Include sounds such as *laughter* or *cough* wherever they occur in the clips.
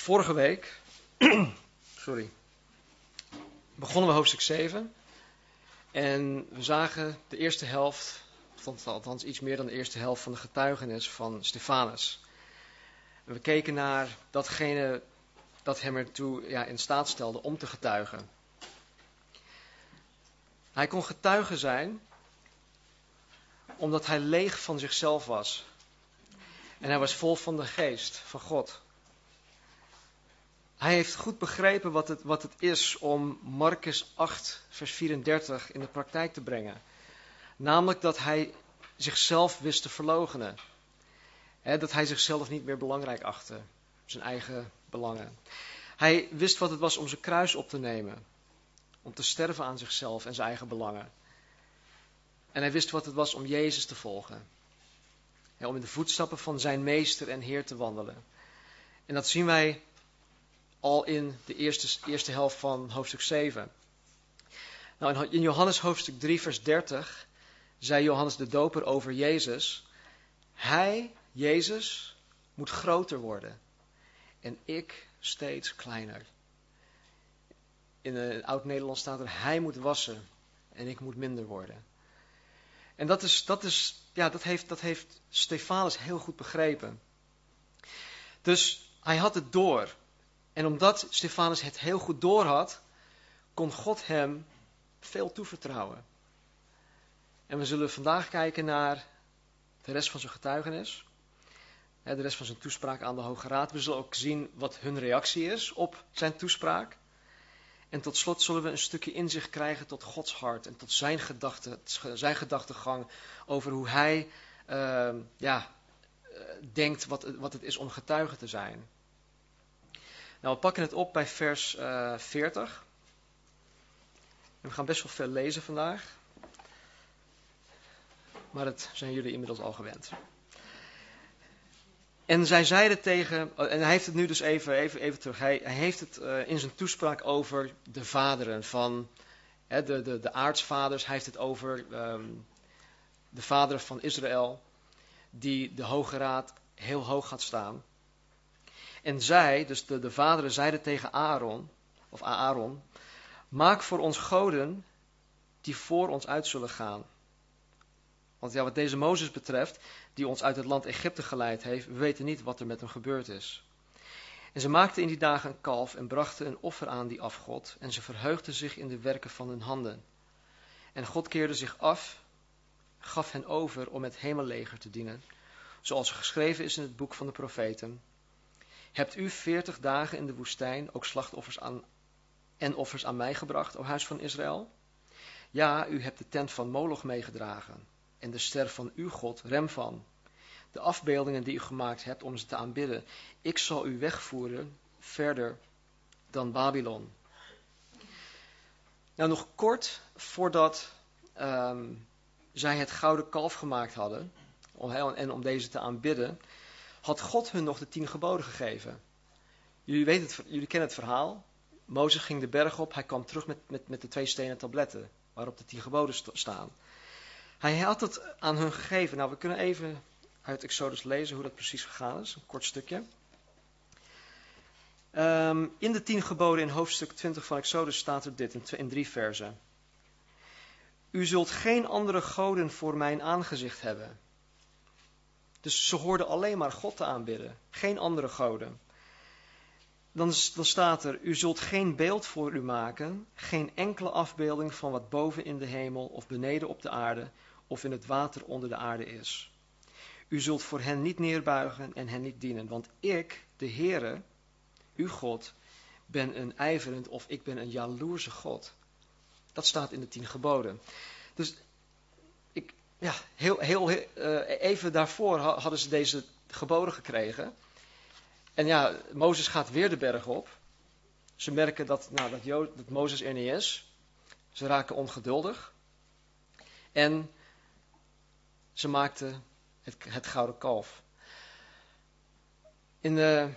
Vorige week, *clears throat* sorry, begonnen we hoofdstuk 7. En we zagen de eerste helft, althans iets meer dan de eerste helft van de getuigenis van Stefanus. We keken naar datgene dat hem ertoe ja, in staat stelde om te getuigen. Hij kon getuige zijn omdat hij leeg van zichzelf was. En hij was vol van de geest van God. Hij heeft goed begrepen wat het, wat het is om Marcus 8, vers 34 in de praktijk te brengen. Namelijk dat hij zichzelf wist te verloochenen. dat hij zichzelf niet meer belangrijk achtte, zijn eigen belangen. Hij wist wat het was om zijn kruis op te nemen, om te sterven aan zichzelf en zijn eigen belangen. En hij wist wat het was om Jezus te volgen, om in de voetstappen van zijn meester en Heer te wandelen. En dat zien wij al in de eerste, eerste helft van hoofdstuk 7. Nou, in Johannes hoofdstuk 3, vers 30 zei Johannes de Doper over Jezus: Hij, Jezus, moet groter worden en ik steeds kleiner. In het oud-Nederlands staat er: Hij moet wassen en ik moet minder worden. En dat, is, dat, is, ja, dat, heeft, dat heeft Stefanus heel goed begrepen. Dus hij had het door. En omdat Stefanus het heel goed doorhad, kon God hem veel toevertrouwen. En we zullen vandaag kijken naar de rest van zijn getuigenis. De rest van zijn toespraak aan de Hoge Raad. We zullen ook zien wat hun reactie is op zijn toespraak. En tot slot zullen we een stukje inzicht krijgen tot Gods hart en tot zijn, gedachte, zijn gedachtegang over hoe hij uh, ja, eh, denkt wat, wat het is om getuige te zijn. Nou, we pakken het op bij vers uh, eh, 40. En we gaan best wel veel lezen vandaag. Maar dat zijn jullie inmiddels al gewend. En zij zeiden tegen, en hij heeft het nu dus even, even, even terug, hij, heeft het uh, in zijn toespraak over de vaderen van de, de, de aartsvaders. Hij heeft het over um, de vaderen van Israël, die de Hoge Raad heel hoog gaat staan. En zij, dus de, de vaderen, zeiden tegen Aaron, of Aaron, maak voor ons goden die voor ons uit zullen gaan. Want ja, wat deze Mozes betreft, die ons uit het land Egypte geleid heeft, we weten niet wat er met hem gebeurd is. En ze maakten in die dagen een kalf en brachten een offer aan die afgod, en ze verheugden zich in de werken van hun handen. En God keerde zich af, gaf hen over om het hemelleger te dienen, zoals geschreven is in het boek van de profeten. Hebt u veertig dagen in de woestijn ook slachtoffers aan, en offers aan mij gebracht, o huis van Israël? Ja, u hebt de tent van Moloch meegedragen en de ster van uw God, Remvan. De afbeeldingen die u gemaakt hebt om ze te aanbidden. Ik zal u wegvoeren verder dan Babylon. Nou, nog kort voordat um, zij het gouden kalf gemaakt hadden, en om deze te aanbidden, had God hun nog de tien geboden gegeven. Jullie, weten het, jullie kennen het verhaal. Mozes ging de berg op, hij kwam terug met, met, met de twee stenen tabletten waarop de tien geboden staan. Hij had het aan hun gegeven. Nou, we kunnen even uit Exodus lezen hoe dat precies gegaan is. Een kort stukje. Ehm, in de tien geboden in hoofdstuk 20 van Exodus staat er dit in, in drie versen. U zult geen andere goden voor mijn aangezicht hebben. Dus ze hoorden alleen maar God te aanbidden, geen andere goden. Dan, dan, staat er, u zult geen beeld voor u maken, geen enkele afbeelding van wat boven in de hemel of beneden op de aarde of in het water onder de aarde is. U zult voor hen niet neerbuigen en hen niet dienen, want ik, de Heere, uw God, ben een ijverend of ik ben een jaloerse God. Dat staat in de tien geboden. Dus ja, heel, heel, uh, even daarvoor hadden ze deze geboden gekregen. En ja, Mozes gaat weer de berg op. Ze merken dat, nou, dat, dat Mozes er niet is. Ze raken ongeduldig. En ze maakten het, gouden kalf. In, de,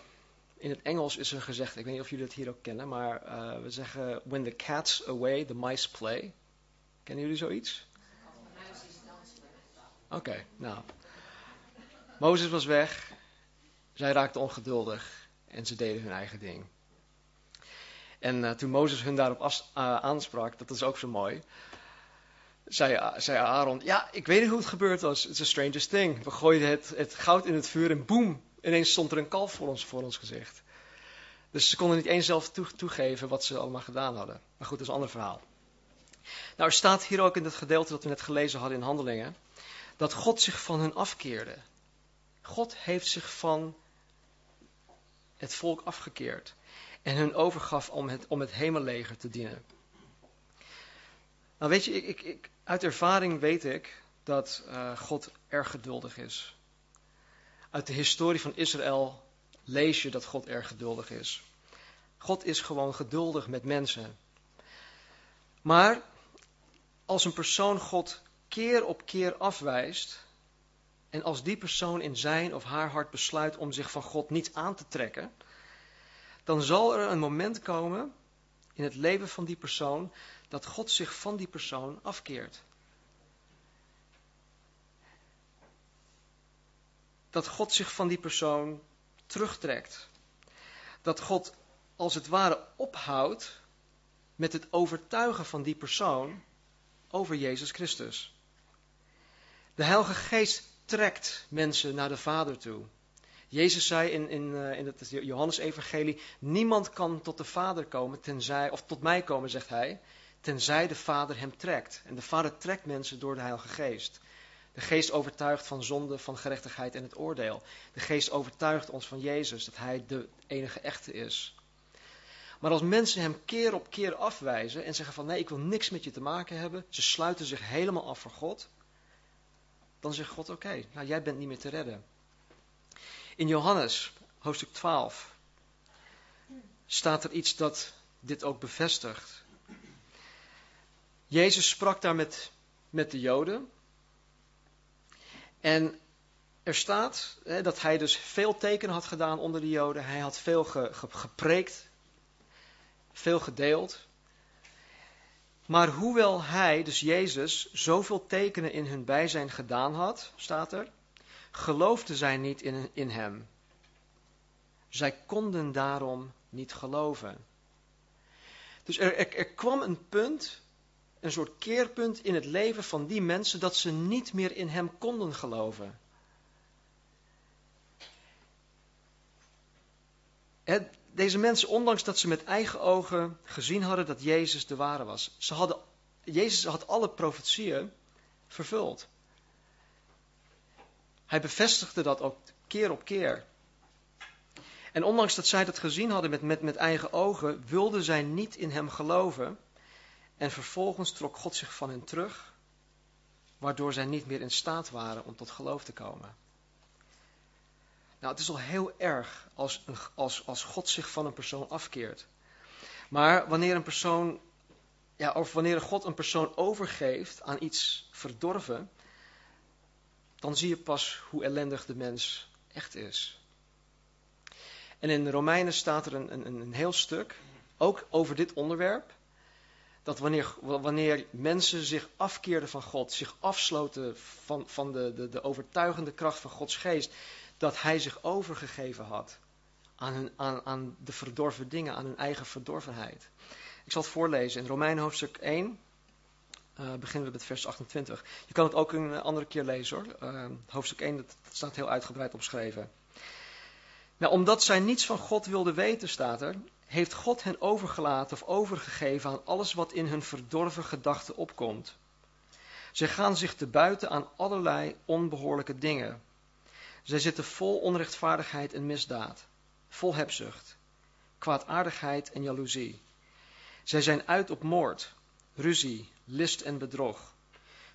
in het Engels is er gezegd, ik weet niet of jullie het hier ook kennen, maar uh, we zeggen: When the cat's away, the mice play. Kennen jullie zoiets? Oké, nou. Mozes was weg, zij raakte ongeduldig. En ze deden hun eigen ding. En uh, toen Mozes hun daarop uh, aansprak, dat is ook zo mooi, zei, zei Aaron, ja, ik weet niet hoe het gebeurd was. It's the strangest thing. We gooiden het, het goud in het vuur en boem, ineens stond er een kalf voor ons, voor ons gezicht. Dus ze konden niet eens zelf toegeven wat ze allemaal gedaan hadden. Maar goed, dat is een ander verhaal. Nou, er staat hier ook in het gedeelte dat we net gelezen hadden in Handelingen, dat God zich van hun afkeerde. God heeft zich van het volk afgekeerd en hun overgaf om het, om het hemelleger te dienen. Nou weet je, ik, ik, ik, uit ervaring weet ik dat uh, God erg geduldig is. Uit de historie van Israël lees je dat God erg geduldig is. God is gewoon geduldig met mensen. Maar als een persoon God keer op keer afwijst, en als die persoon in zijn of haar hart besluit om zich van God niet aan te trekken, dan zal er een moment komen in het leven van die persoon dat God zich van die persoon afkeert. Dat God zich van die persoon terugtrekt. Dat God als het ware ophoudt met het overtuigen van die persoon over Jezus Christus. De Heilige Geest trekt mensen naar de Vader toe. Jezus zei in, in, eh, in het Johannesevangelie, niemand kan tot de Vader komen, tenzij, of tot mij komen, zegt hij, tenzij de Vader hem trekt. En de Vader trekt mensen door de Heilige Geest. De Geest overtuigt van zonde, van gerechtigheid en het oordeel. De Geest overtuigt ons van Jezus, dat Hij de enige echte is. Maar als mensen Hem keer op keer afwijzen en zeggen van nee, ik wil niks met je te maken hebben, ze sluiten zich helemaal af voor God, dan zegt God oké, nou jij bent niet meer te redden. In Johannes, hoofdstuk 12, staat er iets dat dit ook bevestigt. Jezus sprak daar met, met de Joden. En er staat hè, dat hij dus veel tekenen had gedaan onder de Joden. Hij had veel ge, gepreekt, veel gedeeld. Maar hoewel hij, dus Jezus, zoveel tekenen in hun bijzijn gedaan had, staat er, geloofden zij niet in, in hem. Zij konden daarom niet geloven. Dus er, er, er kwam een punt, een soort keerpunt in het leven van die mensen, dat ze niet meer in hem konden geloven. Deze mensen, ondanks dat ze met eigen ogen gezien hadden dat Jezus de ware was, ze hadden, Jezus had alle profetieën vervuld. Hij bevestigde dat ook keer op keer. En ondanks dat zij dat gezien hadden met, met, met eigen ogen, wilden zij niet in hem geloven. En vervolgens trok God zich van hen terug, waardoor zij niet meer in staat waren om tot geloof te komen. Nou, het is al heel erg als, een, als, als God zich van een persoon afkeert. Maar wanneer een persoon, ja, of wanneer God een persoon overgeeft aan iets verdorven, dan zie je pas hoe ellendig de mens echt is. En in de Romeinen staat er een, een, een heel stuk, ook over dit onderwerp, dat wanneer, wanneer mensen zich afkeerden van God, zich afsloten van, van de, de, de overtuigende kracht van Gods geest, dat Hij zich overgegeven had aan, aan, aan de verdorven dingen, aan hun eigen verdorvenheid. Ik zal het voorlezen in Romeinen hoofdstuk 1, uh, beginnen we met vers 28. Je kan het ook een andere keer lezen hoor. Uh, hoofdstuk 1, dat staat heel uitgebreid opgeschreven. Nou, omdat zij niets van God wilden weten, staat er, heeft God hen overgelaten of overgegeven aan alles wat in hun verdorven gedachten opkomt. Zij gaan zich te buiten aan allerlei onbehoorlijke dingen. Zij zitten vol onrechtvaardigheid en misdaad, vol hebzucht, kwaadaardigheid en jaloezie. Zij zijn uit op moord, ruzie, list en bedrog.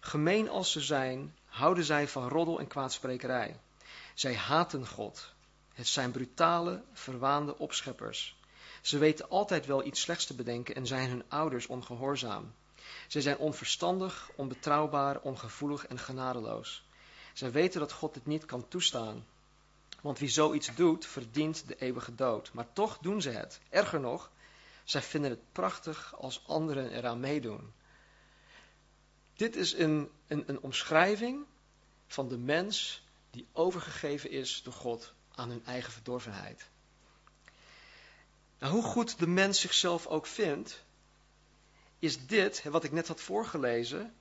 Gemeen als ze zijn, houden zij van roddel en kwaadsprekerij. Zij haten God. Het zijn brutale, verwaande opscheppers. Ze weten altijd wel iets slechts te bedenken en zijn hun ouders ongehoorzaam. Zij zijn onverstandig, onbetrouwbaar, ongevoelig en genadeloos. Zij weten dat God dit niet kan toestaan. Want wie zoiets doet, verdient de eeuwige dood. Maar toch doen ze het. Erger nog, zij vinden het prachtig als anderen eraan meedoen. Dit is een, een, een omschrijving van de mens die overgegeven is door God aan hun eigen verdorvenheid. Nou, hoe goed de mens zichzelf ook vindt, is dit, wat ik net had voorgelezen,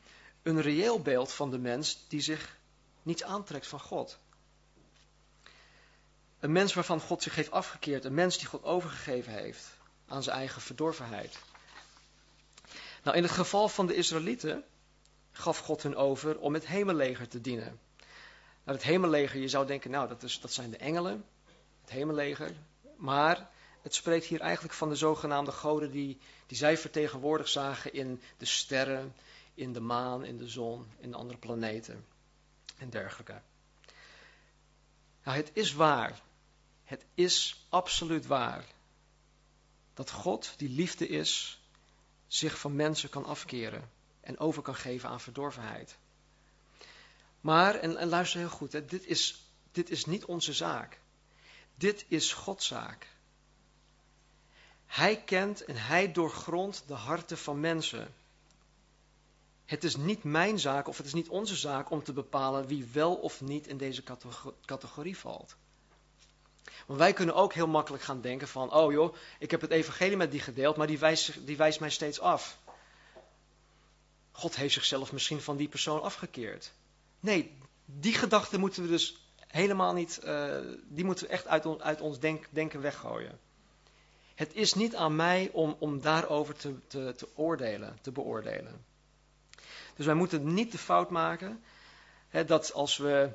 een reëel beeld van de mens die zich niets aantrekt van God. Een mens waarvan God zich heeft afgekeerd, een mens die God overgegeven heeft aan zijn eigen verdorvenheid. Nou, in het geval van de Israëlieten gaf God hun over om het hemelleger te dienen. Nou, het hemelleger, je zou denken, nou, dat, is, dat zijn de engelen, het hemelleger. Maar het spreekt hier eigenlijk van de zogenaamde goden die, die zij vertegenwoordigd zagen in de sterren, in de maan, in de zon, in de andere planeten en dergelijke. Nou, het is waar, het is absoluut waar, dat God, die liefde is, zich van mensen kan afkeren en over kan geven aan verdorvenheid. Maar, en, luister heel goed, dit, is, dit is niet onze zaak. Dit is Gods zaak. Hij kent en hij doorgrondt de harten van mensen. Het is niet mijn zaak of het is niet onze zaak om te bepalen wie wel of niet in deze categorie valt. Want wij kunnen ook heel makkelijk gaan denken van, oh joh, ik heb het evangelie met die gedeeld, maar die wijst, die wijst mij steeds af. God heeft zichzelf misschien van die persoon afgekeerd. Nee, die gedachte moeten we dus helemaal niet, uh, die moeten we echt uit, uit ons denk, denken weggooien. Het is niet aan mij om, om daarover te, te oordelen, te beoordelen. Dus wij moeten niet de fout maken hè, dat als we,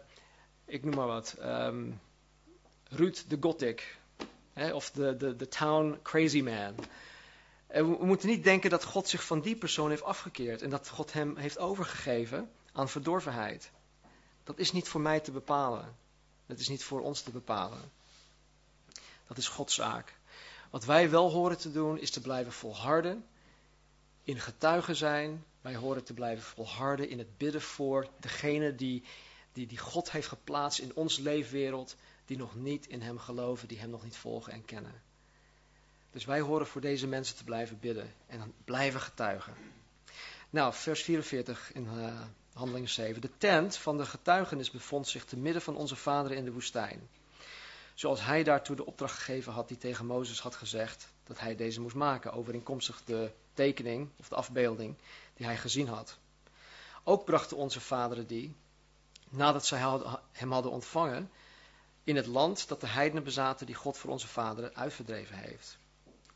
ik noem maar wat, um, Ruud de Gothic, hè, of de, de, de Town Crazy Man. We, we moeten niet denken dat God zich van die persoon heeft afgekeerd en dat God hem heeft overgegeven aan verdorvenheid. Dat is niet voor mij te bepalen. Dat is niet voor ons te bepalen. Dat is Gods zaak. Wat wij wel horen te doen, is te blijven volharden in getuigen zijn. Wij horen te blijven volharden in het bidden voor degene die, die, die God heeft geplaatst in ons leefwereld, die nog niet in Hem geloven, die Hem nog niet volgen en kennen. Dus wij horen voor deze mensen te blijven bidden en blijven getuigen. Nou, vers 44 in uh, Handelingen 7. De tent van de getuigenis bevond zich te midden van onze vaderen in de woestijn. Zoals hij daartoe de opdracht gegeven had die tegen Mozes had gezegd dat hij deze moest maken, overeenkomstig de tekening of de afbeelding die hij gezien had. Ook brachten onze vaderen die, nadat zij hem hadden ontvangen, in het land dat de heidenen bezaten die God voor onze vaderen uitverdreven heeft.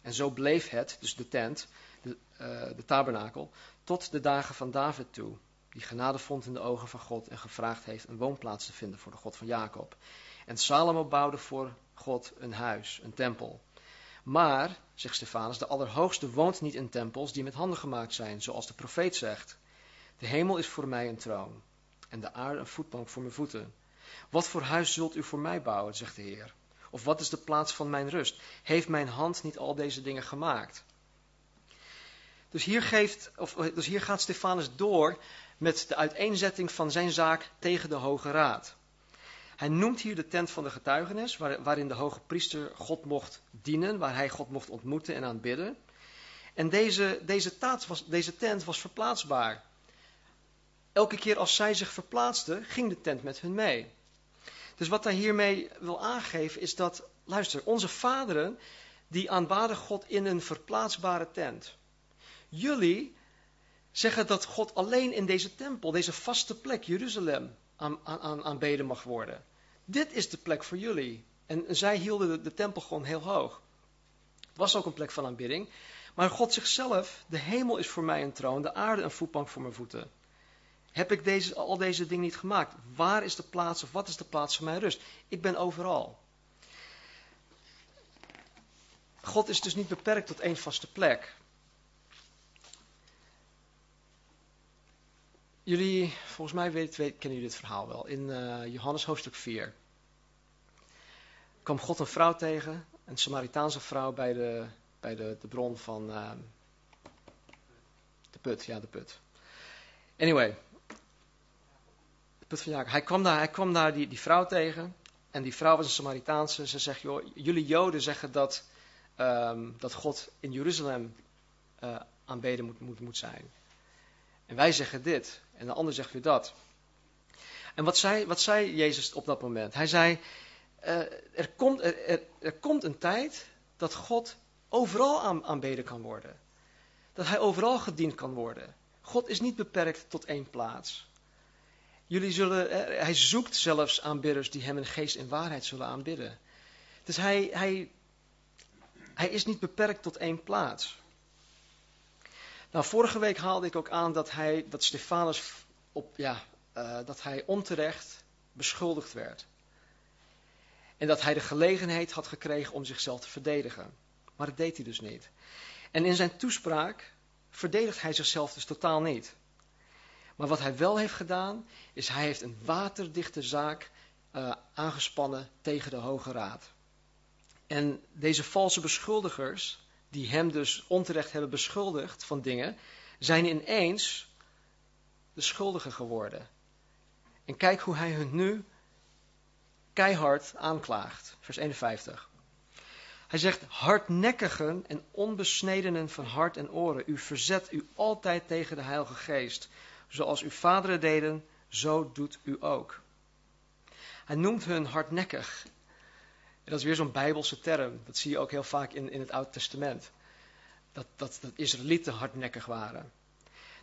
En zo bleef het, dus de tent, de, uh, de tabernakel, tot de dagen van David toe, die genade vond in de ogen van God en gevraagd heeft een woonplaats te vinden voor de God van Jacob. En Salomo bouwde voor God een huis, een tempel. Maar, zegt Stefanus, de Allerhoogste woont niet in tempels die met handen gemaakt zijn, zoals de profeet zegt. De hemel is voor mij een troon en de aarde een voetbank voor mijn voeten. Wat voor huis zult u voor mij bouwen, zegt de Heer? Of wat is de plaats van mijn rust? Heeft mijn hand niet al deze dingen gemaakt? Dus hier, geeft, of, dus hier gaat Stefanus door met de uiteenzetting van zijn zaak tegen de Hoge Raad. Hij noemt hier de tent van de getuigenis, waarin de hoge priester God mocht dienen, waar hij God mocht ontmoeten en aanbidden. En deze, deze, was, deze tent was verplaatsbaar. Elke keer als zij zich verplaatsten, ging de tent met hun mee. Dus wat hij hiermee wil aangeven is dat, luister, onze vaderen, die aanbaden God in een verplaatsbare tent. Jullie zeggen dat God alleen in deze tempel, deze vaste plek, Jeruzalem, aan, aan, aanbeden mag worden. Dit is de plek voor jullie. En zij hielden de, tempel gewoon heel hoog. Het was ook een plek van aanbidding. Maar God zichzelf, de hemel is voor mij een troon, de aarde een voetbank voor mijn voeten. Heb ik deze, al deze dingen niet gemaakt? Waar is de plaats of wat is de plaats van mijn rust? Ik ben overal. God is dus niet beperkt tot één vaste plek. Jullie, volgens mij weet, weet, kennen jullie dit verhaal wel. In uh, Johannes hoofdstuk 4 kwam God een vrouw tegen, een Samaritaanse vrouw bij de, bij de, de bron van uh, de put. Ja, de put. Anyway, de put van Jacob. Hij kwam daar, hij kwam daar die, die vrouw tegen. En die vrouw was een Samaritaanse. Ze zegt, joh, jullie Joden zeggen dat, um, dat God in Jeruzalem uh, aanbeden moet, moet, moet zijn. En wij zeggen dit. En de ander zegt weer dat. En wat zei, wat zei Jezus op dat moment? Hij zei, uh, er, komt, er, er, komt een tijd dat God overal aanbeden kan worden. Dat hij overal gediend kan worden. God is niet beperkt tot één plaats. Jullie zullen, eh, hij zoekt zelfs aanbidders die hem in geest en waarheid zullen aanbidden. Dus hij, hij, hij is niet beperkt tot één plaats. Nou, vorige week haalde ik ook aan dat, hij, dat Stefanus op, ja, uh, dat hij onterecht beschuldigd werd. En dat hij de gelegenheid had gekregen om zichzelf te verdedigen. Maar dat deed hij dus niet. En in zijn toespraak verdedigt hij zichzelf dus totaal niet. Maar wat hij wel heeft gedaan, is hij heeft een waterdichte zaak uh, aangespannen tegen de Hoge Raad. En deze valse beschuldigers, die hem dus onterecht hebben beschuldigd van dingen, zijn ineens de schuldigen geworden. En kijk hoe hij hun nu keihard aanklaagt. Vers 51. Hij zegt, hardnekkigen en onbesnedenen van hart en oren, u verzet u altijd tegen de Heilige Geest. Zoals uw vaderen deden, zo doet u ook. Hij noemt hun hardnekkig. Dat is weer zo'n bijbelse term. Dat zie je ook heel vaak in, in het Oude Testament. Dat, dat, dat Israëlieten hardnekkig waren.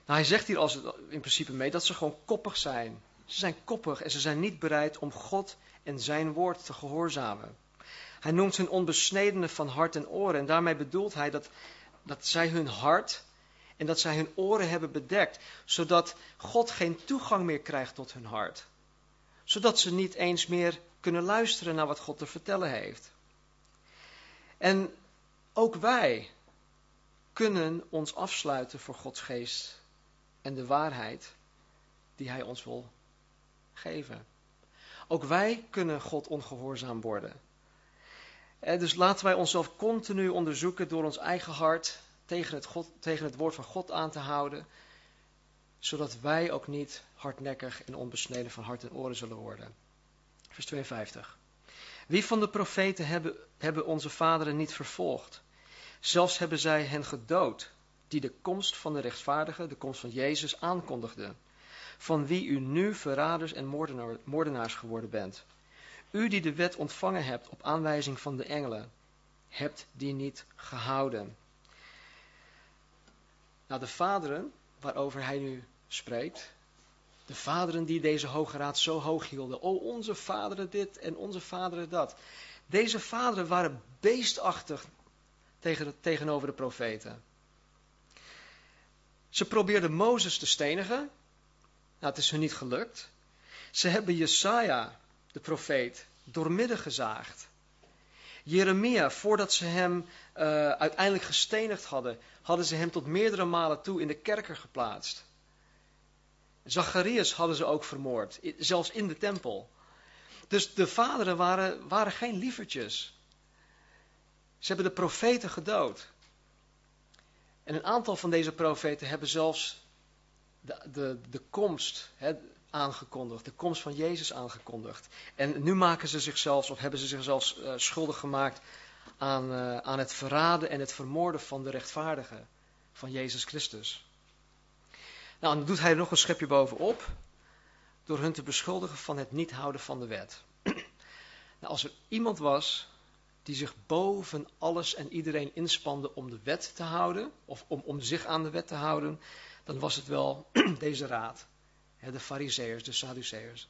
Nou, hij zegt hier als in principe mee dat ze gewoon koppig zijn. Ze zijn koppig en ze zijn niet bereid om God en zijn woord te gehoorzamen. Hij noemt hun onbesnedenen van hart en oren. En daarmee bedoelt hij dat, dat zij hun hart en dat zij hun oren hebben bedekt, zodat God geen toegang meer krijgt tot hun hart. Zodat ze niet eens meer kunnen luisteren naar wat God te vertellen heeft. En ook wij kunnen ons afsluiten voor Gods geest en de waarheid die Hij ons wil geven. Ook wij kunnen God ongehoorzaam worden. En dus laten wij onszelf continu onderzoeken door ons eigen hart tegen het, God, tegen het woord van God aan te houden, zodat wij ook niet hardnekkig en onbesneden van hart en oren zullen worden. Vers 52. Wie van de profeten hebben, hebben onze vaderen niet vervolgd? Zelfs hebben zij hen gedood, die de komst van de rechtvaardige, de komst van Jezus, aankondigden. Van wie u nu verraders en moordenaars geworden bent. U die de wet ontvangen hebt op aanwijzing van de engelen, hebt die niet gehouden. Nou, de vaderen waarover hij nu spreekt, de vaderen die deze Hoge Raad zo hoog hielden. Oh, onze vaderen dit en onze vaderen dat. Deze vaderen waren beestachtig tegen, tegenover de profeten. Ze probeerden Mozes te stenigen. Nou, het is hun niet gelukt. Ze hebben Jesaja, de profeet, doormidden gezaagd. Jeremia, voordat ze hem uh, uiteindelijk gestenigd hadden, hadden ze hem tot meerdere malen toe in de kerker geplaatst. Zacharias hadden ze ook vermoord, zelfs in de tempel. Dus de vaderen waren, waren geen lievertjes. Ze hebben de profeten gedood. En een aantal van deze profeten hebben zelfs de, de, de komst aangekondigd, de komst van Jezus aangekondigd. En nu maken ze zichzelf, of hebben ze zichzelf uh, schuldig gemaakt aan, uh, aan het verraden en het vermoorden van de rechtvaardigen, van Jezus Christus. Nou, dan doet hij er nog een schepje bovenop, door hun te beschuldigen van het niet houden van de wet. *clears throat* nou, als er iemand was die zich boven alles en iedereen inspande om de wet te houden, of om, om zich aan de wet te houden, dan was het wel *clears throat* deze raad. De fariseërs, de Sadduceërs.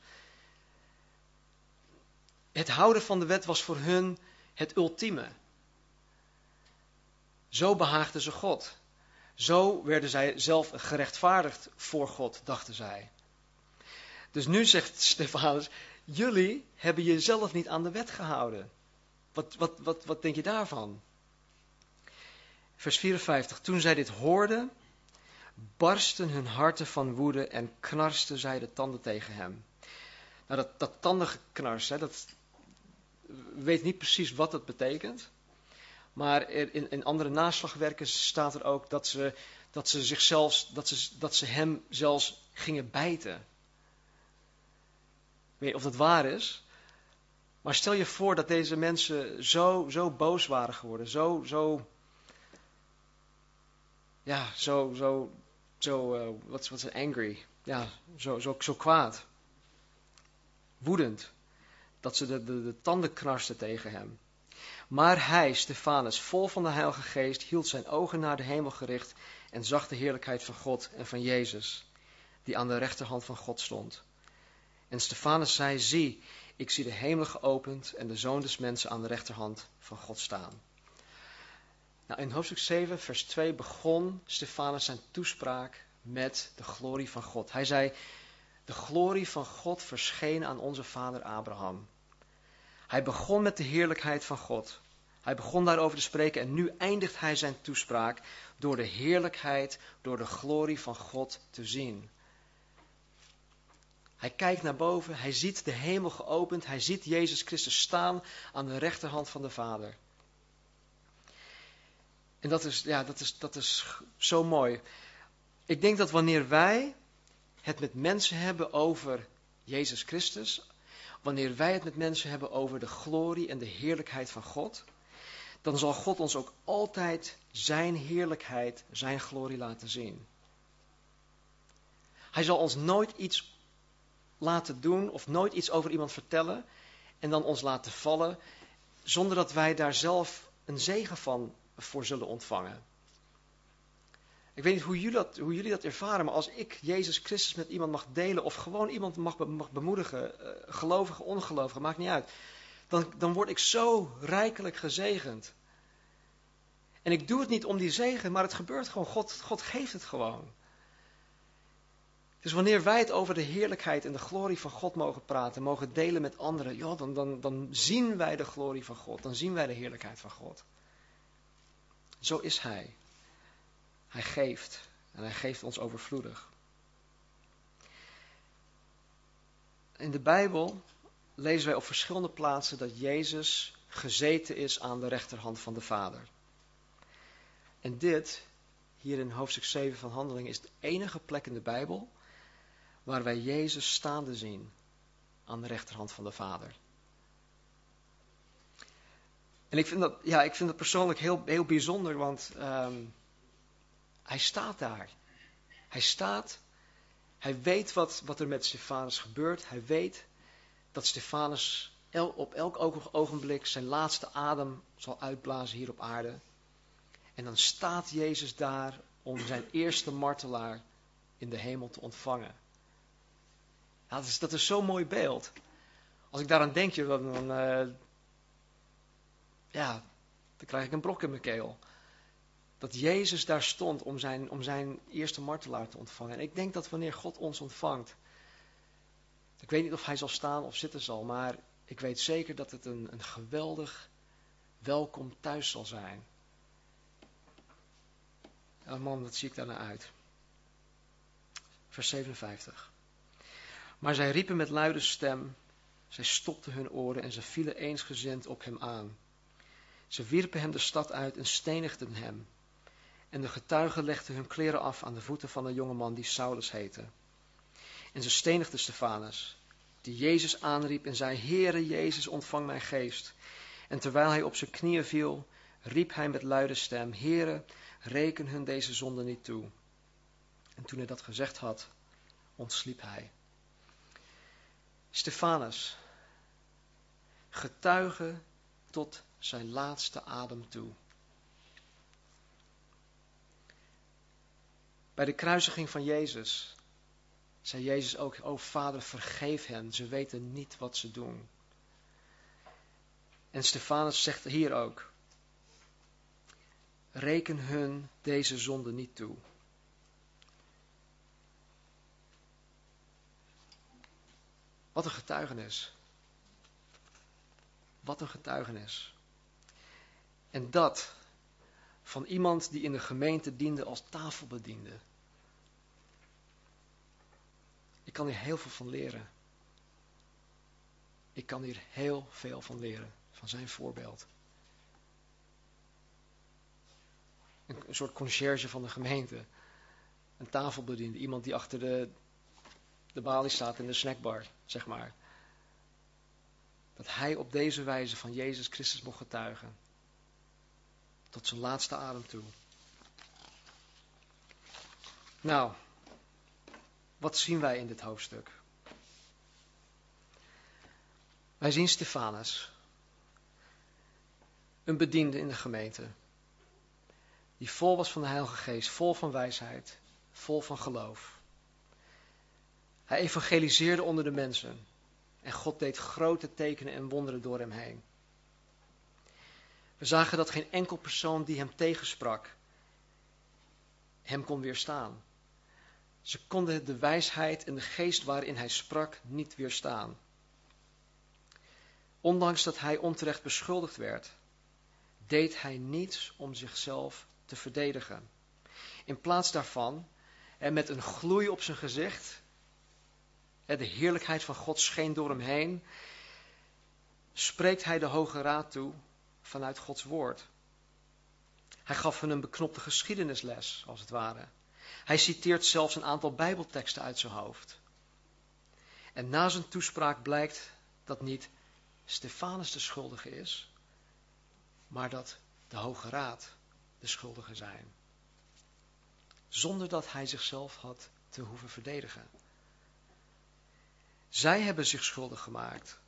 Het houden van de wet was voor hun het ultieme. Zo behaagden ze God. Zo werden zij zelf gerechtvaardigd voor God, dachten zij. Dus nu zegt Stefanus, jullie hebben jezelf niet aan de wet gehouden. Wat, wat, wat, wat denk je daarvan? Vers 54. Toen zij dit hoorden, barsten hun harten van woede en knarsten zij de tanden tegen hem. Nou, dat, dat tandengeknars, hè, dat weet niet precies wat dat betekent. Maar in, andere naslagwerken staat er ook dat ze, dat ze zichzelf, dat ze, dat ze hem zelfs gingen bijten. Ik weet niet of dat waar is. Maar stel je voor dat deze mensen zo, zo boos waren geworden. Zo, zo, ja, zo, zo, zo, uh, wat angry? Ja, zo, zo, zo kwaad. Woedend. Dat ze de, de, de tanden knarsten tegen hem. Maar hij, Stefanus, vol van de Heilige Geest, hield zijn ogen naar de hemel gericht en zag de heerlijkheid van God en van Jezus, die aan de rechterhand van God stond. En Stefanus zei, zie, ik zie de hemel geopend en de zoon des mensen aan de rechterhand van God staan. Nou, in hoofdstuk 7, vers 2 begon Stefanus zijn toespraak met de glorie van God. Hij zei, de glorie van God verscheen aan onze vader Abraham. Hij begon met de heerlijkheid van God. Hij begon daarover te spreken en nu eindigt hij zijn toespraak door de heerlijkheid, door de glorie van God te zien. Hij kijkt naar boven, hij ziet de hemel geopend, hij ziet Jezus Christus staan aan de rechterhand van de Vader. En dat is, ja, dat is, dat is zo mooi. Ik denk dat wanneer wij het met mensen hebben over Jezus Christus, wanneer wij het met mensen hebben over de glorie en de heerlijkheid van God, dan zal God ons ook altijd Zijn heerlijkheid, Zijn glorie laten zien. Hij zal ons nooit iets laten doen of nooit iets over iemand vertellen en dan ons laten vallen, zonder dat wij daar zelf een zegen van voor zullen ontvangen. Ik weet niet hoe jullie, dat, hoe jullie dat ervaren, maar als ik Jezus Christus met iemand mag delen of gewoon iemand mag, mag bemoedigen, uh, gelovige, ongelovige, maakt niet uit, dan, dan word ik zo rijkelijk gezegend. En ik doe het niet om die zegen, maar het gebeurt gewoon. God, God geeft het gewoon. Dus wanneer wij het over de heerlijkheid en de glorie van God mogen praten, mogen delen met anderen, joh, dan, dan, dan zien wij de glorie van God, dan zien wij de heerlijkheid van God. Zo is Hij. Hij geeft en Hij geeft ons overvloedig. In de Bijbel lezen wij op verschillende plaatsen dat Jezus gezeten is aan de rechterhand van de Vader. En dit, hier in hoofdstuk 7 van Handelingen, is de enige plek in de Bijbel waar wij Jezus staande zien aan de rechterhand van de Vader. En ik vind dat, ja, ik vind dat persoonlijk heel, heel bijzonder, want um, hij staat daar. Hij staat, hij weet wat, wat er met Stefanus gebeurt. Hij weet dat Stefanus op elk ogenblik zijn laatste adem zal uitblazen hier op aarde. En dan staat Jezus daar om zijn eerste martelaar in de hemel te ontvangen. Dat, is, dat is zo'n mooi beeld. Als ik daaraan denk, dan, uh, ja, dan krijg ik een brok in mijn keel. Dat Jezus daar stond om zijn, om zijn eerste martelaar te ontvangen. En ik denk dat wanneer God ons ontvangt, ik weet niet of hij zal staan of zitten zal, maar ik weet zeker dat het een, een geweldig welkom thuis zal zijn. Ja, man, wat zie ik daarna uit. Vers 57. Maar zij riepen met luide stem, zij stopten hun oren en ze vielen eensgezind op hem aan. Ze wierpen hem de stad uit en stenigden hem. En de getuigen legden hun kleren af aan de voeten van een jongeman die Saulus heette. En ze stenigden Stefanus, die Jezus aanriep en zei, Heere Jezus, ontvang mijn geest. En terwijl hij op zijn knieën viel, riep hij met luide stem, Heere, reken hun deze zonde niet toe. En toen hij dat gezegd had, ontsliep hij. Stefanus, getuige tot zijn laatste adem toe. Bij de kruisiging van Jezus zei Jezus ook, o Vader, vergeef hen, ze weten niet wat ze doen. En Stefanus zegt hier ook, reken hun deze zonde niet toe. Wat een getuigenis. Wat een getuigenis. En dat van iemand die in de gemeente diende als tafelbediende. Ik kan hier heel veel van leren. Ik kan hier heel veel van leren, van zijn voorbeeld. Een, een soort conciërge van de gemeente. Een tafelbediende, iemand die achter de, de balie staat in de snackbar, zeg maar. Dat hij op deze wijze van Jezus Christus mocht getuigen. Tot zijn laatste adem toe. Nou, wat zien wij in dit hoofdstuk? Wij zien Stefanus. een bediende in de gemeente. Die vol was van de Heilige Geest, vol van wijsheid, vol van geloof. Hij evangeliseerde onder de mensen. En God deed grote tekenen en wonderen door hem heen. We zagen dat geen enkel persoon die hem tegensprak, hem kon weerstaan. Ze konden de wijsheid en de geest waarin hij sprak niet weerstaan. Ondanks dat hij onterecht beschuldigd werd, deed hij niets om zichzelf te verdedigen. In plaats daarvan, en met een gloei op zijn gezicht, de heerlijkheid van God scheen door hem heen, spreekt hij de Hoge Raad toe vanuit Gods woord. Hij gaf hun een beknopte geschiedenisles, als het ware. Hij citeert zelfs een aantal Bijbelteksten uit zijn hoofd. En na zijn toespraak blijkt dat niet Stefanus de schuldige is, maar dat de Hoge Raad de schuldige zijn. Zonder dat hij zichzelf had te hoeven verdedigen. Zij hebben zich schuldig gemaakt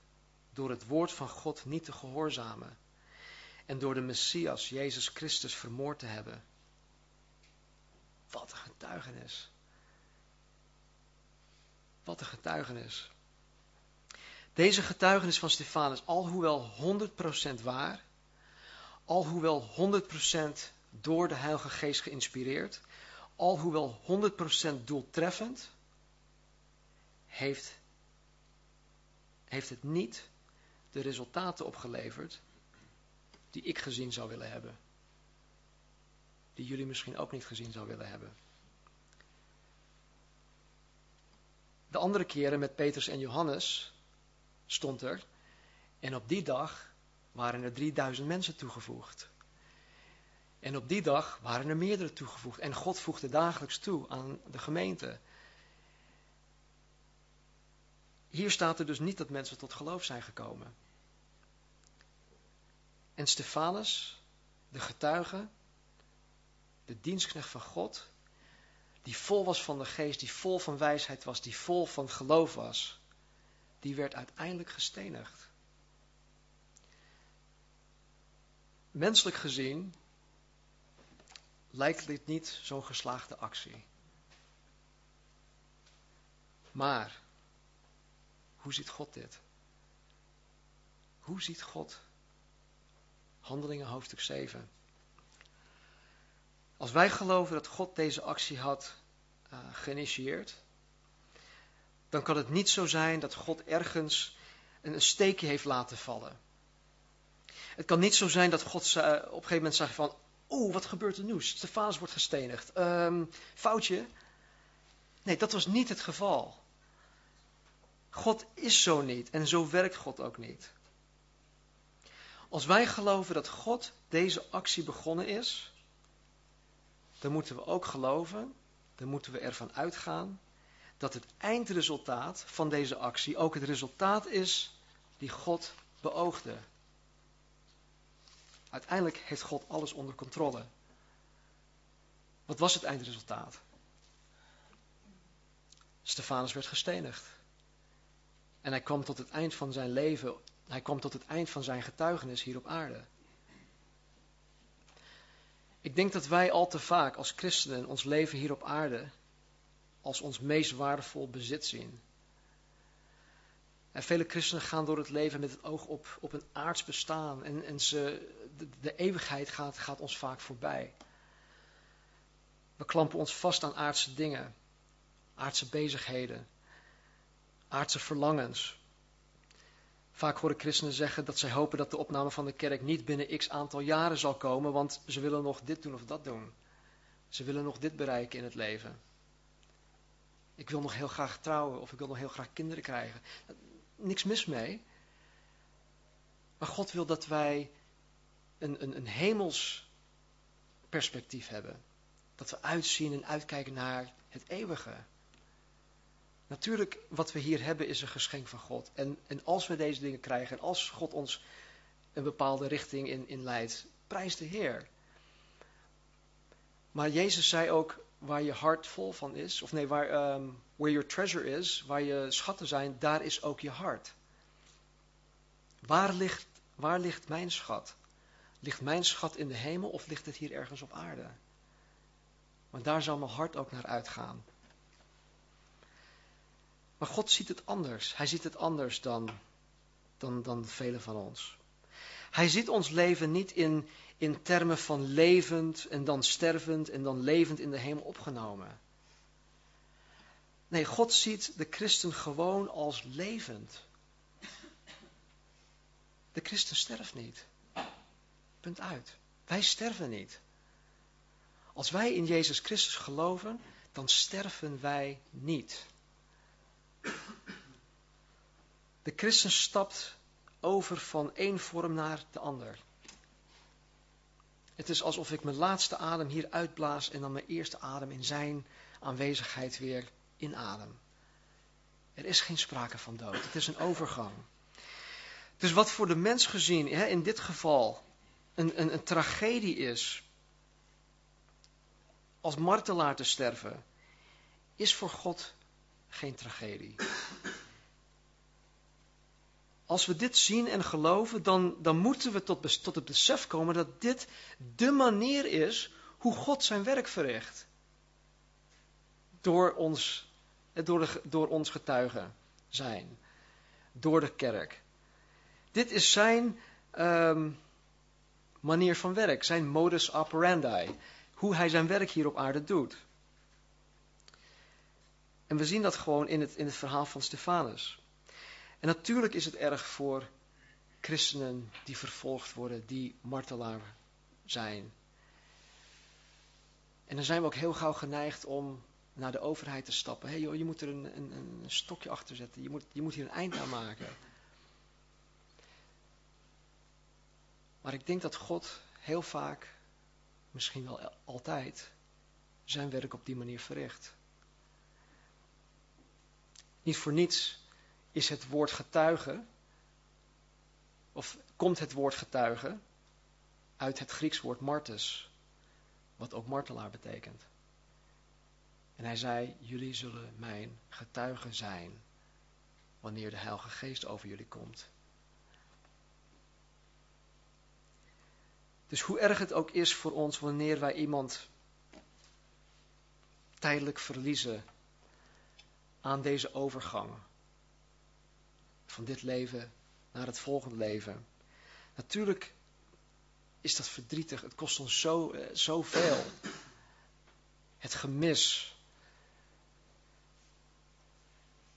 door het woord van God niet te gehoorzamen en door de Messias, Jezus Christus, vermoord te hebben. Wat een getuigenis. Wat een getuigenis. Deze getuigenis van Stefanus, alhoewel 100% waar, alhoewel 100% door de Heilige Geest geïnspireerd, alhoewel 100% doeltreffend, heeft, heeft het niet de resultaten opgeleverd die ik gezien zou willen hebben. Die jullie misschien ook niet gezien zou willen hebben. De andere keren met Petrus en Johannes stond er. En op die dag waren er 3000 mensen toegevoegd. En op die dag waren er meerdere toegevoegd. En God voegde dagelijks toe aan de gemeente. Hier staat er dus niet dat mensen tot geloof zijn gekomen. En Stefanus, de getuige, de dienstknecht van God, die vol was van de geest, die vol van wijsheid was, die vol van geloof was, die werd uiteindelijk gestenigd. Menselijk gezien lijkt dit niet zo'n geslaagde actie. Maar, hoe ziet God dit? Hoe ziet God Handelingen hoofdstuk 7. Als wij geloven dat God deze actie had uh, geïnitieerd, dan kan het niet zo zijn dat God ergens een, steekje heeft laten vallen. Het kan niet zo zijn dat God op een gegeven moment zegt van, oeh, wat gebeurt er nu? Stefanus wordt gestenigd. Um, foutje? Nee, dat was niet het geval. God is zo niet en zo werkt God ook niet. Als wij geloven dat God deze actie begonnen is, dan moeten we ook geloven, dan moeten we ervan uitgaan dat het eindresultaat van deze actie ook het resultaat is die God beoogde. Uiteindelijk heeft God alles onder controle. Wat was het eindresultaat? Stefanus werd gestenigd. En hij kwam tot het eind van zijn leven hij kwam tot het eind van zijn getuigenis hier op aarde. Ik denk dat wij al te vaak als christenen ons leven hier op aarde als ons meest waardevol bezit zien. En vele christenen gaan door het leven met het oog op, op een aards bestaan en, en ze, de, de eeuwigheid gaat, gaat ons vaak voorbij. We klampen ons vast aan aardse dingen, aardse bezigheden, aardse verlangens. Vaak horen christenen zeggen dat zij hopen dat de opname van de kerk niet binnen x aantal jaren zal komen, want ze willen nog dit doen of dat doen. Ze willen nog dit bereiken in het leven. Ik wil nog heel graag trouwen of ik wil nog heel graag kinderen krijgen. Niks mis mee. Maar God wil dat wij een, een, een hemels perspectief hebben. Dat we uitzien en uitkijken naar het eeuwige. Natuurlijk, wat we hier hebben is een geschenk van God. En, en als we deze dingen krijgen en als God ons een bepaalde richting in, leidt, prijs de Heer. Maar Jezus zei ook, waar je hart vol van is, of nee, waar um, where your treasure is, waar je schatten zijn, daar is ook je hart. Waar ligt, waar ligt mijn schat? Ligt mijn schat in de hemel of ligt het hier ergens op aarde? Want daar zal mijn hart ook naar uitgaan. Maar God ziet het anders. Hij ziet het anders dan, dan, dan velen van ons. Hij ziet ons leven niet in, in termen van levend en dan stervend en dan levend in de hemel opgenomen. Nee, God ziet de christen gewoon als levend. De christen sterft niet. Punt uit. Wij sterven niet. Als wij in Jezus Christus geloven, dan sterven wij niet. De christen stapt over van één vorm naar de ander. Het is alsof ik mijn laatste adem hier uitblaas en dan mijn eerste adem in zijn aanwezigheid weer inadem. Er is geen sprake van dood. Het is een overgang. Dus wat voor de mens gezien, hè, in dit geval, een, een, een tragedie is, als martelaar te sterven, is voor God geen tragedie. Als we dit zien en geloven, dan, dan moeten we tot, tot het besef komen dat dit de manier is hoe God zijn werk verricht. Door ons, door, de, door ons getuigen zijn. Door de kerk. Dit is zijn um, manier van werk, zijn modus operandi. Hoe hij zijn werk hier op aarde doet. En we zien dat gewoon in het, in het verhaal van Stefanus. En natuurlijk is het erg voor christenen die vervolgd worden, die martelaar zijn. En dan zijn we ook heel gauw geneigd om naar de overheid te stappen. Hé hey joh, je moet er een, een, een stokje achter zetten. Je moet, je moet hier een eind aan maken. Maar ik denk dat God heel vaak, misschien wel altijd, zijn werk op die manier verricht. Niet voor niets is het woord getuige, of komt het woord getuige uit het Grieks woord martus, wat ook martelaar betekent. En hij zei, jullie zullen mijn getuigen zijn wanneer de Heilige Geest over jullie komt. Dus hoe erg het ook is voor ons wanneer wij iemand tijdelijk verliezen aan deze overgang van dit leven naar het volgende leven. Natuurlijk is dat verdrietig. Het kost ons zo, uh, zoveel. Het gemis.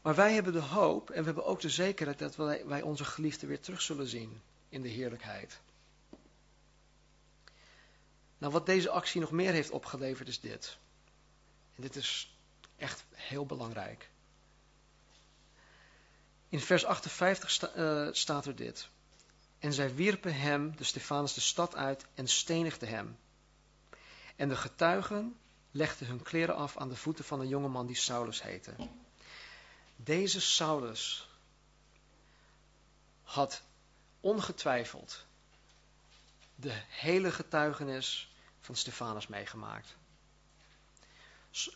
Maar wij hebben de hoop en we hebben ook de zekerheid dat wij, wij onze geliefde weer terug zullen zien in de heerlijkheid. Nou, wat deze actie nog meer heeft opgeleverd is dit. En dit is echt heel belangrijk. In vers 58 sta, uh, staat er dit. En zij wierpen hem, de Stefanus, de stad uit en stenigden hem. En de getuigen legden hun kleren af aan de voeten van een jongeman die Saulus heette. Deze Saulus had ongetwijfeld de hele getuigenis van Stefanus meegemaakt.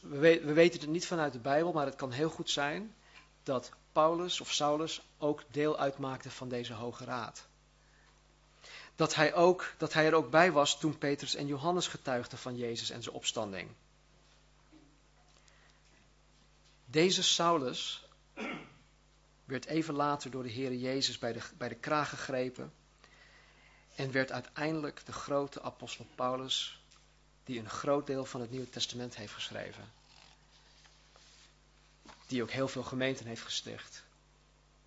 We weten het niet vanuit de Bijbel, maar het kan heel goed zijn dat Paulus of Saulus ook deel uitmaakte van deze Hoge Raad. Dat hij, ook, dat hij er ook bij was toen Petrus en Johannes getuigden van Jezus en zijn opstanding. Deze Saulus werd even later door de Heer Jezus bij de, bij de kraag gegrepen en werd uiteindelijk de grote apostel Paulus, die een groot deel van het Nieuwe Testament heeft geschreven die ook heel veel gemeenten heeft gesticht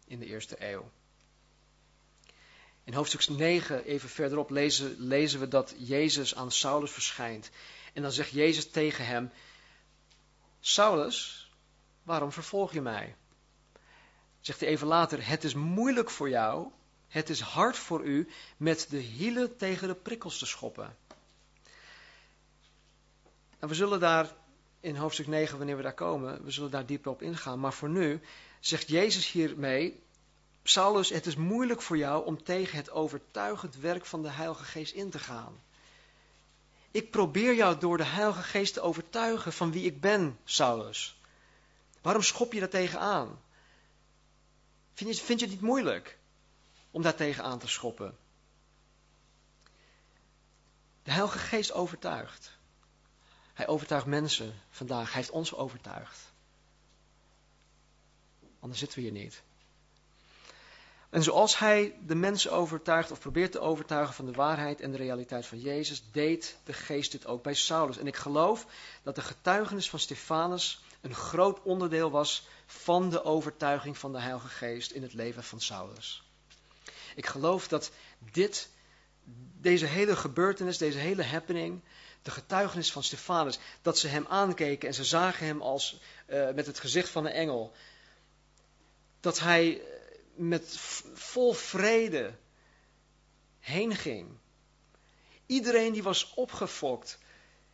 in de eerste eeuw. In hoofdstuk 9, even verderop, lezen, we dat Jezus aan Saulus verschijnt. En dan zegt Jezus tegen hem: Saulus, waarom vervolg je mij? Zegt hij even later: Het is moeilijk voor jou, het is hard voor u met de hielen tegen de prikkels te schoppen. En we zullen daar in hoofdstuk 9, wanneer we daar komen, we zullen daar dieper op ingaan. Maar voor nu zegt Jezus hiermee, Saulus, het is moeilijk voor jou om tegen het overtuigend werk van de Heilige Geest in te gaan. Ik probeer jou door de Heilige Geest te overtuigen van wie ik ben, Saulus. Waarom schop je daar tegenaan? Vind je, vind je het niet moeilijk om daar tegenaan te schoppen? De Heilige Geest overtuigt. Hij overtuigt mensen vandaag. Hij heeft ons overtuigd. Anders zitten we hier niet. En zoals hij de mensen overtuigt of probeert te overtuigen van de waarheid en de realiteit van Jezus, deed de geest dit ook bij Saulus. En ik geloof dat de getuigenis van Stefanus een groot onderdeel was van de overtuiging van de Heilige Geest in het leven van Saulus. Ik geloof dat dit, deze hele gebeurtenis, deze hele happening, de getuigenis van Stefanus, dat ze hem aankeken en ze zagen hem als uh, met het gezicht van een engel, dat hij met vol vrede heen ging. Iedereen die was opgefokt,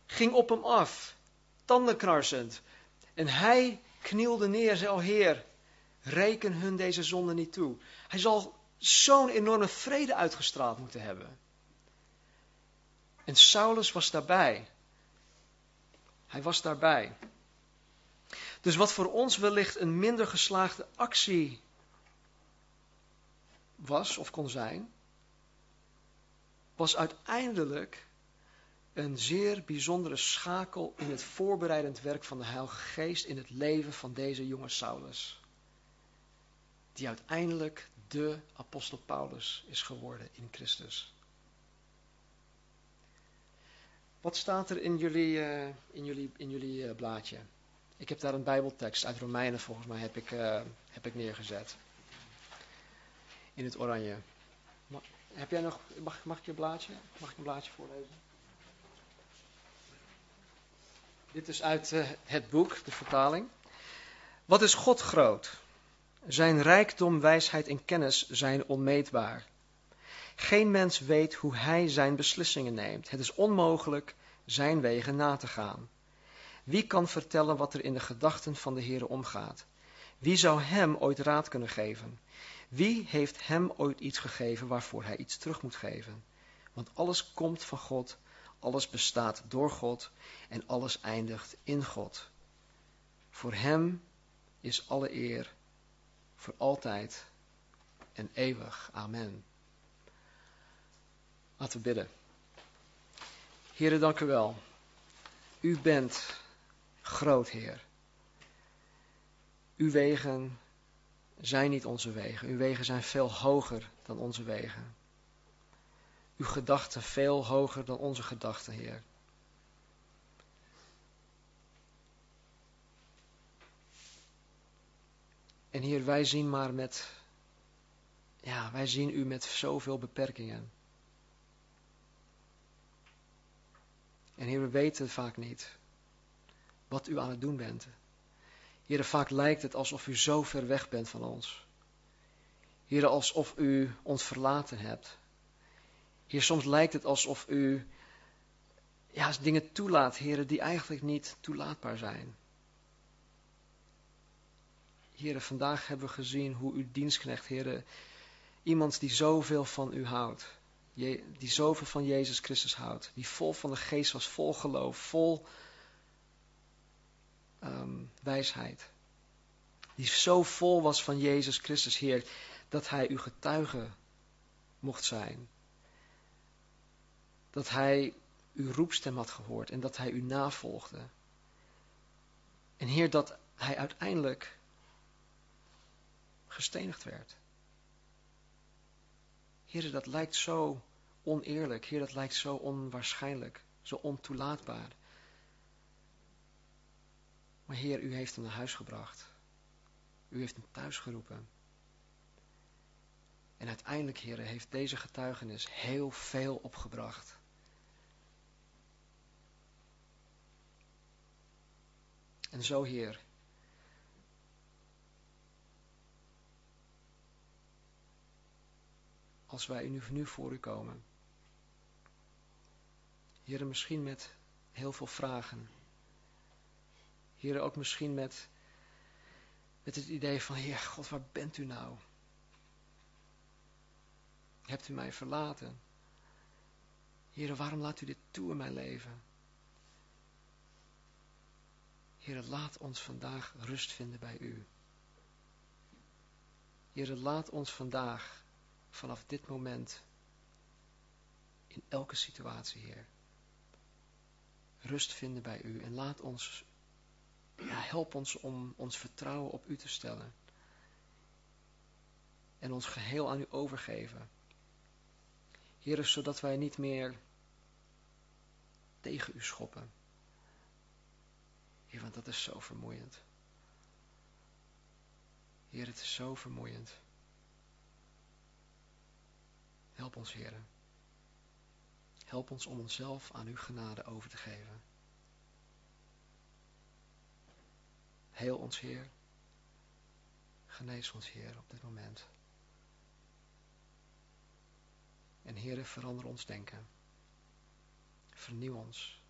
ging op hem af, tandenknarsend. En hij knielde neer, zei, o Heer, reken hun deze zonde niet toe. Hij zal zo'n enorme vrede uitgestraald moeten hebben. En Saulus was daarbij. Hij was daarbij. Dus wat voor ons wellicht een minder geslaagde actie was of kon zijn, was uiteindelijk een zeer bijzondere schakel in het voorbereidend werk van de Heilige Geest in het leven van deze jonge Saulus. Die uiteindelijk de apostel Paulus is geworden in Christus. Wat staat er in jullie, uh, in jullie, in jullie uh, blaadje? Ik heb daar een bijbeltekst uit Romeinen volgens mij heb ik, uh, heb ik neergezet in het oranje. heb jij nog, mag, mag ik je blaadje, mag ik een blaadje voorlezen? Dit is uit het boek, de vertaling. Wat is God groot? Zijn rijkdom, wijsheid en kennis zijn onmeetbaar. Geen mens weet hoe hij zijn beslissingen neemt. Het is onmogelijk zijn wegen na te gaan. Wie kan vertellen wat er in de gedachten van de Heer omgaat? Wie zou hem ooit raad kunnen geven? Wie heeft hem ooit iets gegeven waarvoor hij iets terug moet geven? Want alles komt van God, alles bestaat door God en alles eindigt in God. Voor hem is alle eer, voor altijd en eeuwig. Amen. Laten we bidden. Heren, dank u wel. U bent groot, Heer. Uw wegen zijn niet onze wegen. Uw wegen zijn veel hoger dan onze wegen. Uw gedachten veel hoger dan onze gedachten, Heer. En Heer, wij zien maar met, ja, wij zien U met zoveel beperkingen. En Heer, we weten vaak niet wat U aan het doen bent. Heer, vaak lijkt het alsof u zo ver weg bent van ons. Heer, alsof u ons verlaten hebt. Heer, soms lijkt het alsof u ja, dingen toelaat, heren, die eigenlijk niet toelaatbaar zijn. Heren, vandaag hebben we gezien hoe uw dienstknecht, heren, iemand die zoveel van u houdt, die zoveel van Jezus Christus houdt, die vol van de geest was, vol geloof, vol um, wijsheid. Die zo vol was van Jezus Christus, Heer, dat hij uw getuige mocht zijn. Dat hij uw roepstem had gehoord en dat hij u navolgde. En Heer, dat hij uiteindelijk gestenigd werd. Heer, dat lijkt zo oneerlijk. Heer, dat lijkt zo onwaarschijnlijk, zo ontoelaatbaar. Maar Heer, u heeft hem naar huis gebracht. U heeft hem thuis geroepen. En uiteindelijk, Heer, heeft deze getuigenis heel veel opgebracht. En zo, Heer, als wij nu, nu voor u komen, Heer, misschien met heel veel vragen, Heer, ook misschien met, met het idee van, Heer God, waar bent u nou? Hebt u mij verlaten? Heer, waarom laat u dit toe in mijn leven? Heer, laat ons vandaag rust vinden bij u. Heer, laat ons vandaag, vanaf dit moment, in elke situatie, Heer, rust vinden bij u. En laat ons, ja, help ons om ons vertrouwen op u te stellen. En ons geheel aan u overgeven. Heer, zodat wij niet meer tegen u schoppen. Heer, want dat is zo vermoeiend. Heer, het is zo vermoeiend. Help ons, Heer. Help ons om onszelf aan uw genade over te geven. Heel ons, Heer. Genees ons, Heer, op dit moment. En Heer, verander ons denken. Vernieuw ons.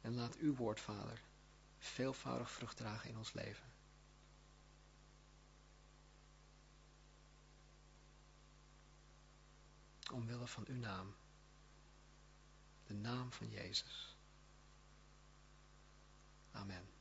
En laat uw woord, Vader, veelvoudig vrucht dragen in ons leven. omwille van uw naam. De naam van Jezus. Amen.